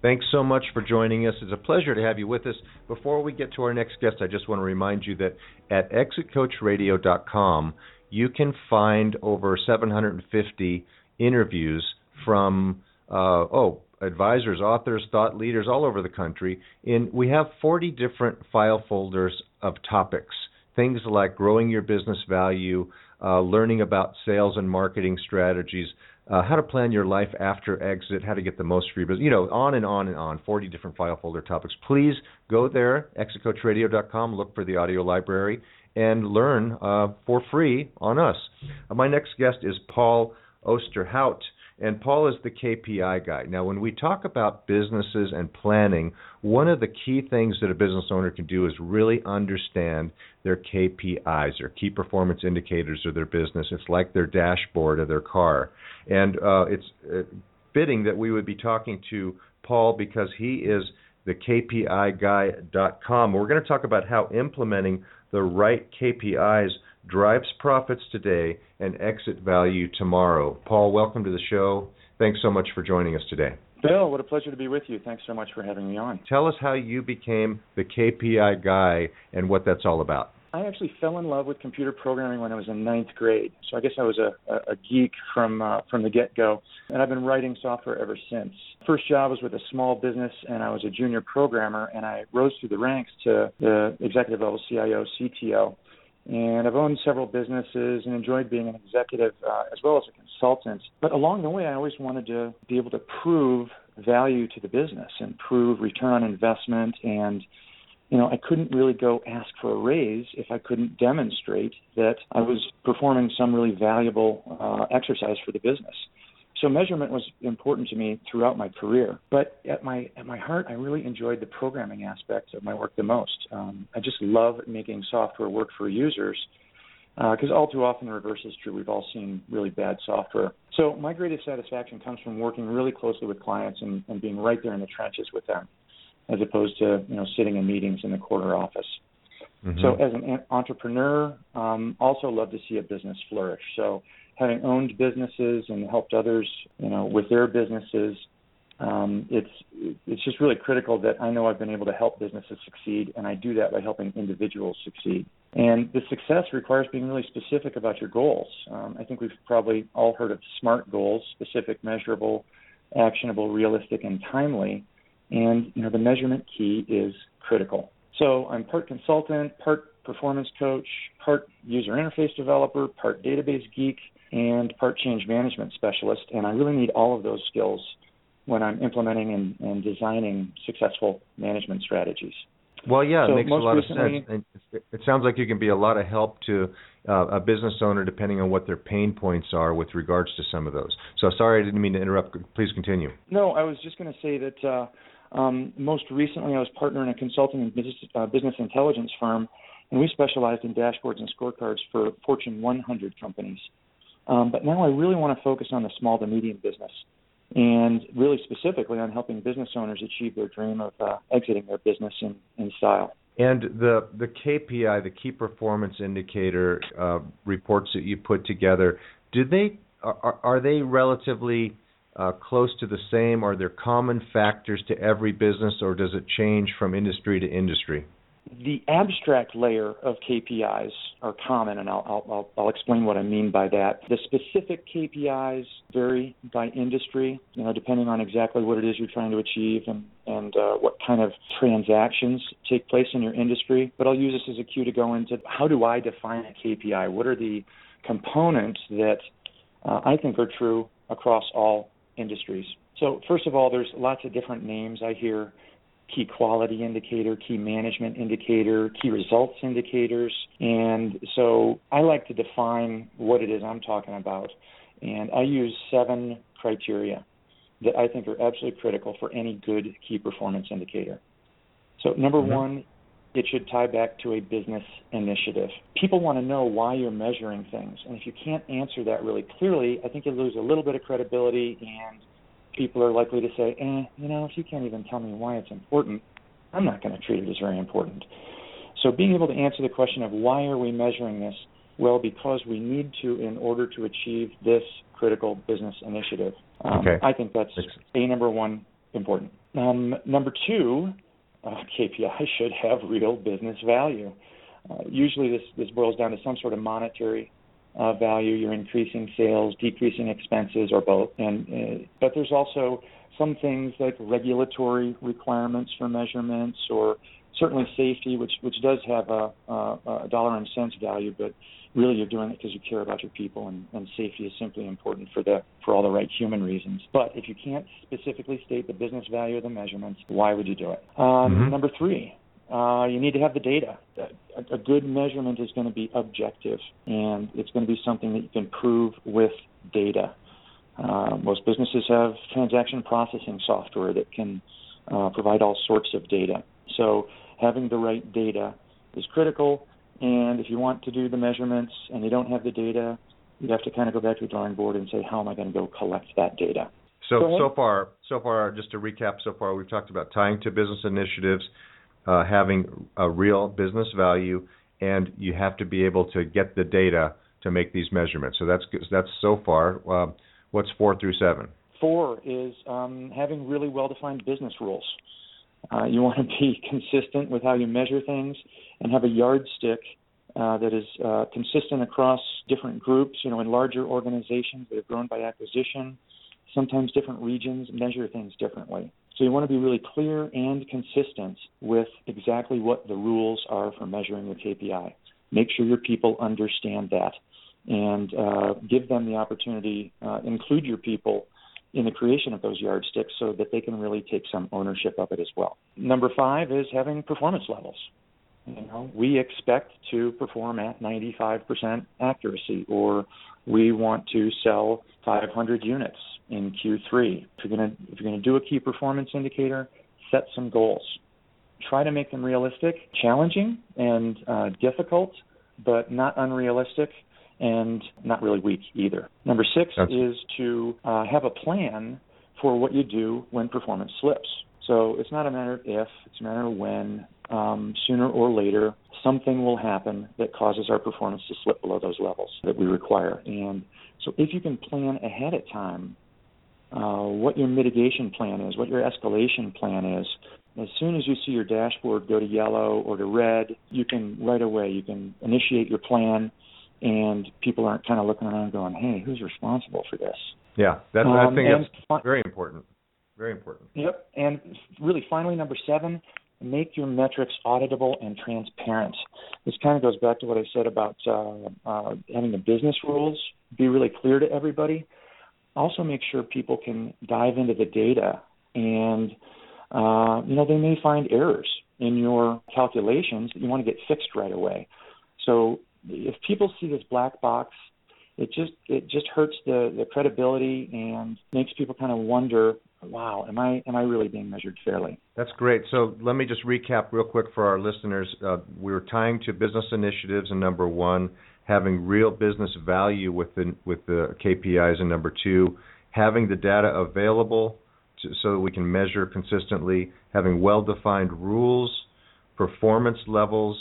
Thanks so much for joining us. It's a pleasure to have you with us. Before we get to our next guest, I just want to remind you that at exitcoachradio.com, you can find over 750 interviews from uh, oh advisors, authors, thought leaders all over the country. In we have 40 different file folders of topics, things like growing your business value, uh, learning about sales and marketing strategies, uh, how to plan your life after exit, how to get the most your business, you know, on and on and on, 40 different file folder topics. Please go there, exitcoachradio.com, look for the audio library, and learn uh, for free on us. Uh, my next guest is Paul Osterhout. And Paul is the KPI guy. Now, when we talk about businesses and planning, one of the key things that a business owner can do is really understand their KPIs, their key performance indicators of their business. It's like their dashboard of their car. And uh, it's uh, fitting that we would be talking to Paul because he is the KPIguy.com. We're going to talk about how implementing the right KPIs drives profits today and exit value tomorrow. Paul, welcome to the show. Thanks so much for joining us today. Bill, what a pleasure to be with you. Thanks so much for having me on. Tell us how you became the KPI guy and what that's all about. I actually fell in love with computer programming when I was in ninth grade. So I guess I was a, a, geek from uh, from the get go, and I've been writing software ever since. First job was with a small business, and I was a junior programmer, and I rose through the ranks to the executive level CIO, CTO. And I've owned several businesses and enjoyed being an executive uh, as well as a consultant. But along the way, I always wanted to be able to prove value to the business and prove return on investment and you know, I couldn't really go ask for a raise if I couldn't demonstrate that I was performing some really valuable uh, exercise for the business. So measurement was important to me throughout my career. But at my at my heart, I really enjoyed the programming aspect of my work the most. Um, I just love making software work for users because uh, all too often the reverse is true. We've all seen really bad software. So my greatest satisfaction comes from working really closely with clients and, and being right there in the trenches with them as opposed to you know sitting in meetings in the corner office. Mm-hmm. So as an entrepreneur, um, also love to see a business flourish. So having owned businesses and helped others, you know, with their businesses, um, it's it's just really critical that I know I've been able to help businesses succeed, and I do that by helping individuals succeed. And the success requires being really specific about your goals. Um, I think we've probably all heard of SMART goals: specific, measurable, actionable, realistic, and timely. And you know, the measurement key is critical. So I'm part consultant, part performance coach, part user interface developer, part database geek, and part change management specialist. And I really need all of those skills when I'm implementing and, and designing successful management strategies. Well, yeah, so it makes a lot recently, of sense. And it sounds like you can be a lot of help to uh, a business owner depending on what their pain points are with regards to some of those. So sorry, I didn't mean to interrupt. Please continue. No, I was just going to say that uh, um, most recently, I was partner in a consulting and business, uh, business intelligence firm, and we specialized in dashboards and scorecards for Fortune 100 companies. Um, but now I really want to focus on the small to medium business, and really specifically on helping business owners achieve their dream of uh, exiting their business in, in style. And the the KPI, the key performance indicator uh, reports that you put together, do they are, are they relatively uh, close to the same? Are there common factors to every business, or does it change from industry to industry? The abstract layer of KPIs are common, and I'll, I'll, I'll explain what I mean by that. The specific KPIs vary by industry, you know, depending on exactly what it is you're trying to achieve and, and uh, what kind of transactions take place in your industry. But I'll use this as a cue to go into how do I define a KPI? What are the components that uh, I think are true across all industries. So, first of all, there's lots of different names I hear key quality indicator, key management indicator, key results indicators. And so I like to define what it is I'm talking about. And I use seven criteria. that I think are absolutely critical for any good key performance indicator. So, number mm-hmm. one, it should tie back to a business initiative. People want to know why you're measuring things. And if you can't answer that really clearly, I think you lose a little bit of credibility and people are likely to say, eh, you know, if you can't even tell me why it's important, I'm not going to treat it as very important. So being able to answer the question of why are we measuring this? Well, because we need to in order to achieve this critical business initiative. Um, okay. I think that's a number one important. Um, number two, uh, KPI should have real business value. Uh, usually, this this boils down to some sort of monetary uh, value. You're increasing sales, decreasing expenses, or both. And uh, but there's also some things like regulatory requirements for measurements, or certainly safety, which which does have a, a, a dollar and cents value, but really you're doing it because you care about your people, and, and safety is simply important for the for all the right human reasons. But if you can't specifically state the business value of the measurements, why would you do it? Um, mm-hmm. Number three, uh, you need to have the data. A, a good measurement is going to be objective, and it's going to be something that you can prove with data. Uh, most businesses have transaction processing software that can uh, provide all sorts of data. So having the right data is critical. And if you want to do the measurements and you don't have the data, you have to kind of go back to the drawing board and say, how am I going to go collect that data? So so far, so far, just to recap, so far we've talked about tying to business initiatives, uh, having a real business value, and you have to be able to get the data to make these measurements. So that's that's so far. Uh, what's four through seven? Four is um, having really well-defined business rules. Uh, you want to be consistent with how you measure things and have a yardstick uh, that is uh, consistent across different groups. You know, in larger organizations that have grown by acquisition, sometimes different regions measure things differently. So you want to be really clear and consistent with exactly what the rules are for measuring your KPI. Make sure your people understand that and uh, give them the opportunity, uh, include your people in the creation of those yardsticks so that they can really take some ownership of it as well. Number five is having performance levels. You know, we expect to perform at 95% accuracy, or we want to sell 500 units in Q3. If you're going to if you're going to do a key performance indicator, set some goals. Try to make them realistic, challenging, and uh, difficult, but not unrealistic and not really weak either. Number six That's... is to uh, have a plan for what you do when performance slips. So it's not a matter of if, it's a matter of when. Um, sooner or later, something will happen that causes our performance to slip below those levels that we require. And so if you can plan ahead of time uh, what your mitigation plan is, what your escalation plan is, as soon as you see your dashboard go to yellow or to red, you can right away you can initiate your plan and people aren't kind of looking around going, "Hey, who's responsible for this?" Yeah, that's um, I think that's fi- very important. Very important. Yep, and really, finally, number seven, make your metrics auditable and transparent. This kind of goes back to what I said about uh, uh, having the business rules be really clear to everybody. Also, make sure people can dive into the data, and uh, you know they may find errors in your calculations that you want to get fixed right away. So if people see this black box, it just it just hurts the the credibility and makes people kind of wonder, wow, am I am I really being measured fairly? That's great. So let me just recap real quick for our listeners. Uh, we are tying to business initiatives and number one, having real business value with the with the KPIs, and number two, having the data available to, so that we can measure consistently, having well-defined rules, performance levels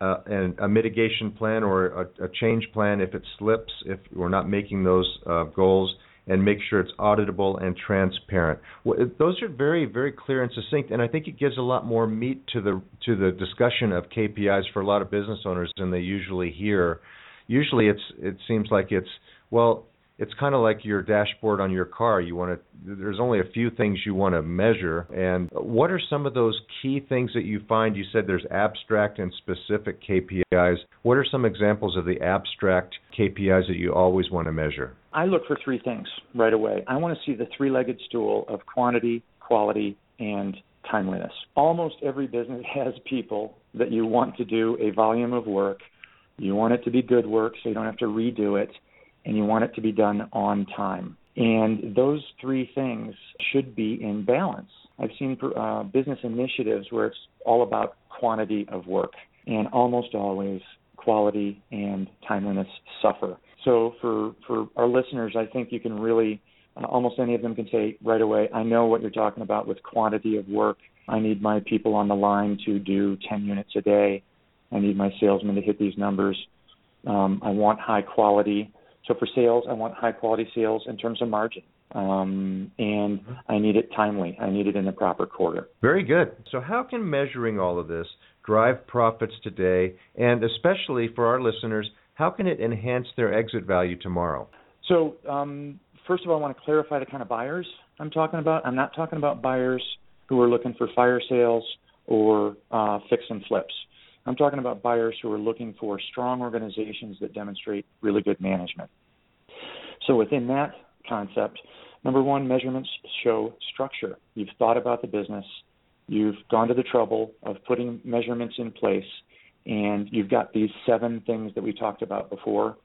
uh, and a mitigation plan or a, a, change plan if it slips, if we're not making those uh, goals, and make sure it's auditable and transparent. Those are very, very clear and succinct, and I think it gives a lot more meat to the to the discussion of KPIs for a lot of business owners than they usually hear. Usually, it's it seems like it's well, it's kind of like your dashboard on your car. You want to there's only a few things you want to measure. And what are some of those key things that you find? You said there's abstract and specific KPIs. What are some examples of the abstract KPIs that you always want to measure? I look for three things right away. I want to see the three-legged stool of quantity, quality, and timeliness. Almost every business has people that you want to do a volume of work. You want it to be good work so you don't have to redo it and you want it to be done on time. And those three things should be in balance. I've seen uh, business initiatives where it's all about quantity of work, and almost always quality and timeliness suffer. So for for our listeners, I think you can really uh, almost any of them can say right away, I know what you're talking about with quantity of work. I need my people on the line to do 10 units a day. I need my salesmen to hit these numbers. Um, I want high quality. So for sales, I want high quality sales in terms of margin. Um, and I need it timely. I need it in the proper quarter. Very good. So, how can measuring all of this drive profits today? And especially for our listeners, how can it enhance their exit value tomorrow? So, um, first of all, I want to clarify the kind of buyers I'm talking about. I'm not talking about buyers who are looking for fire sales or uh, fix and flips. I'm talking about buyers who are looking for strong organizations that demonstrate really good management. So within that concept, number one, measurements show structure. You've thought about the business, you've gone to the trouble of putting measurements in place, and you've got these seven things that we talked about before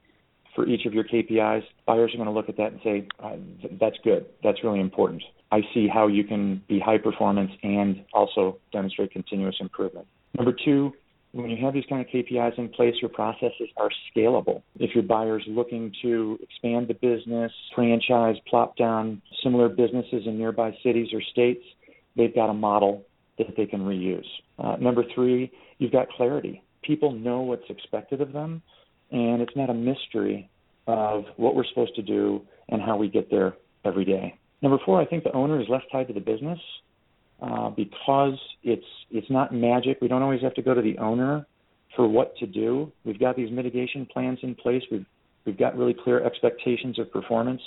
for each of your KPIs. Buyers are going to look at that and say, uh, that's good. That's really important. I see how you can be high performance and also demonstrate continuous improvement. Number two, when you have these kind of KPIs in place, your processes are scalable. If your buyer's looking to expand the business, franchise, plop down similar businesses in nearby cities or states, they've got a model that they can reuse. Uh, number three, you've got clarity. People know what's expected of them, and it's not a mystery of what we're supposed to do and how we get there every day. Number four, I think the owner is less tied to the business uh, because it's it's not magic. We don't always have to go to the owner for what to do. We've got these mitigation plans in place. We've we've got really clear expectations of performance,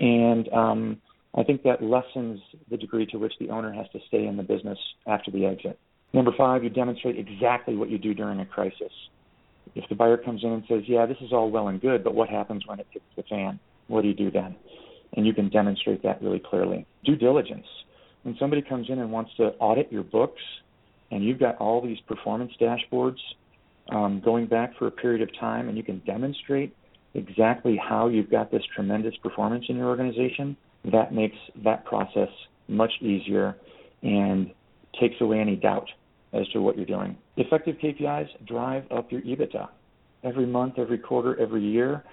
and um, I think that lessens the degree to which the owner has to stay in the business after the exit. Number five, you demonstrate exactly what you do during a crisis. If the buyer comes in and says, "Yeah, this is all well and good, but what happens when it hits the fan? What do you do then?" And you can demonstrate that really clearly. Due diligence when somebody comes in and wants to audit your books and you've got all these performance dashboards um, going back for a period of time and you can demonstrate exactly how you've got this tremendous performance in your organization, that makes that process much easier and takes away any doubt as to what you're doing. Effective KPIs drive up your EBITDA. Every month, every quarter, every year,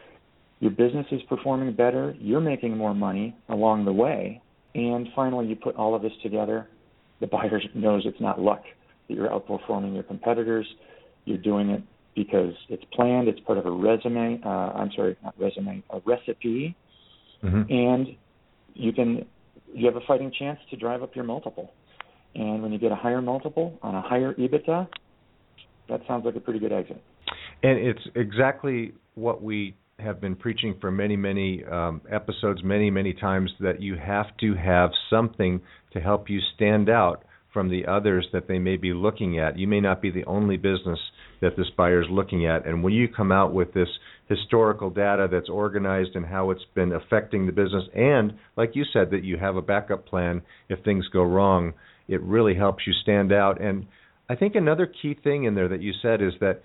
your business is performing better, you're making more money along the way, and finally, you put all of this together. The buyer knows it's not luck that you're outperforming your competitors. You're doing it because it's planned. It's part of a resume. Uh, I'm sorry, not resume, a recipe. Mm-hmm. And you can you have a fighting chance to drive up your multiple. And when you get a higher multiple on a higher EBITDA, that sounds like a pretty good exit. And it's exactly what we have been preaching for many, many um, episodes, many, many times that you have to have something to help you stand out from the others that they may be looking at. You may not be the only business that this buyer is looking at, and when you come out with this historical data that's organized and how it's been affecting the business, and like you said, that you have a backup plan if things go wrong, it really helps you stand out. And I think another key thing in there that you said is that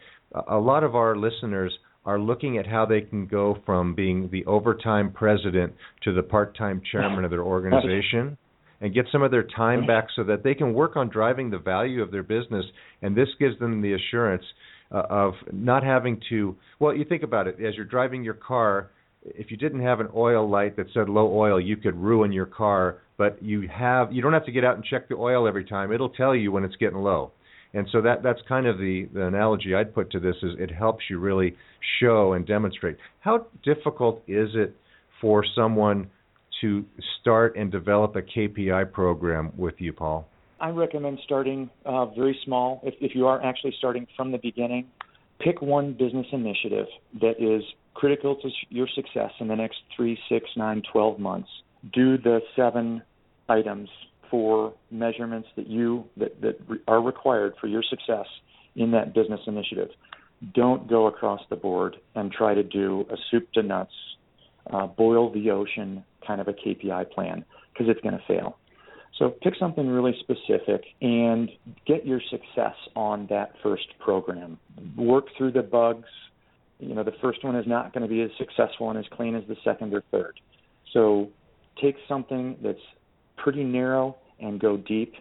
a lot of our listeners are looking at how they can go from being the overtime president to the part-time chairman of their organization and get some of their time back so that they can work on driving the value of their business. And this gives them the assurance uh, of not having to well you think about it as you're driving your car if you didn't have an oil light that said low oil you could ruin your car but you have you don't have to get out and check the oil every time it'll tell you when it's getting low and so that that's kind of the, the analogy I'd put to this is it helps you really show and demonstrate. How difficult is it for someone to start and develop a KPI program with you, Paul? I recommend starting uh, very small. If, if you are actually starting from the beginning, pick one business initiative that is critical to your success in the next three, six, nine, twelve months. Do the seven items for measurements that you that, that are required for your success in that business initiative. Don't go across the board and try to do a soup to nuts, uh, boil the ocean kind of a KPI plan because it's going to fail. So pick something really specific and get your success on that first program. Work through the bugs. You know, the first one is not going to be as successful and as clean as the second or third. So take something that's pretty narrow and go deep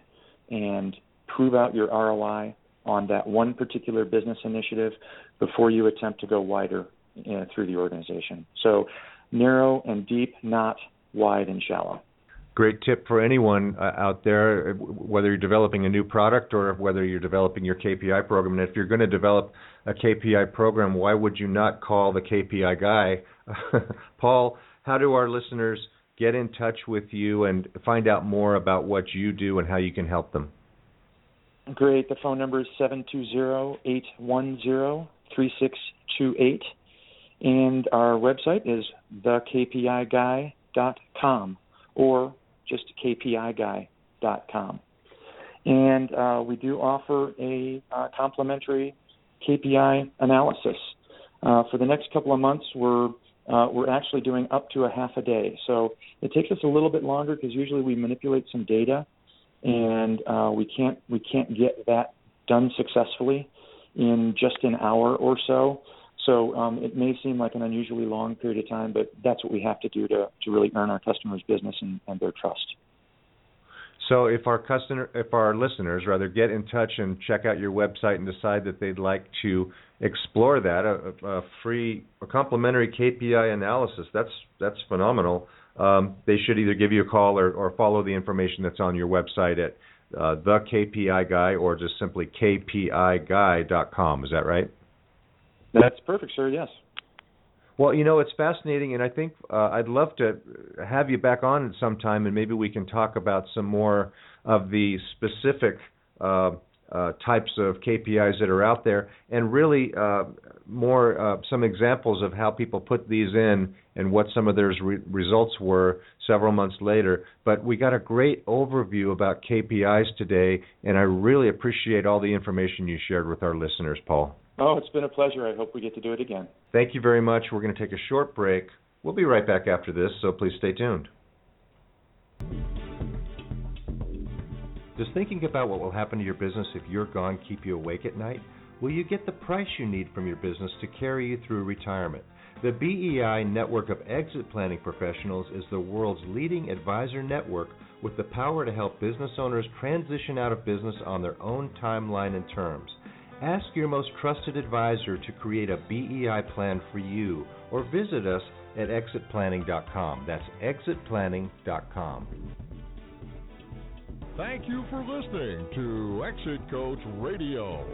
and prove out your ROI on that one particular business initiative before you attempt to go wider uh, through the organization. So narrow and deep, not wide and shallow. Great tip for anyone uh, out there, whether you're developing a new product or whether you're developing your KPI program. And if you're going to develop a KPI program, why would you not call the KPI guy? Paul, how do our listeners get in touch with you and find out more about what you do and how you can help them? Great. The phone number is 720-810-3628 and our website is thekpiguy.com or just kpiguy.com. And uh, we do offer a uh, complimentary KPI analysis. Uh, for the next couple of months, we're uh, we're actually doing up to a half a day. So it takes us a little bit longer because usually we manipulate some data, and uh, we can't we can't get that done successfully in just an hour or so. So um, it may seem like an unusually long period of time, but that's what we have to do to, to really earn our customers' business and, and their trust. So if our customer, if our listeners rather get in touch and check out your website and decide that they'd like to explore that, a, a free, a complimentary KPI analysis, that's that's phenomenal. Um, they should either give you a call or, or follow the information that's on your website at uh, the KPI Guy or just simply kpiguy.com. Is that right? That's perfect, sir. Yes. Well, you know, it's fascinating, and I think uh, I'd love to have you back on at some time, and maybe we can talk about some more of the specific uh, uh, types of KPIs that are out there, and really uh, more uh, some examples of how people put these in and what some of their re- results were several months later. But we got a great overview about KPIs today, and I really appreciate all the information you shared with our listeners, Paul. Oh, it's been a pleasure. I hope we get to do it again. Thank you very much. We're going to take a short break. We'll be right back after this, so please stay tuned. Does thinking about what will happen to your business if you're gone keep you awake at night? Will you get the price you need from your business to carry you through retirement? The BEI network of exit planning professionals is the world's leading advisor network with the power to help business owners transition out of business on their own timeline and terms. Ask your most trusted advisor to create a BEI plan for you or visit us at exitplanning.com. That's exitplanning.com. Thank you for listening to Exit Coach Radio.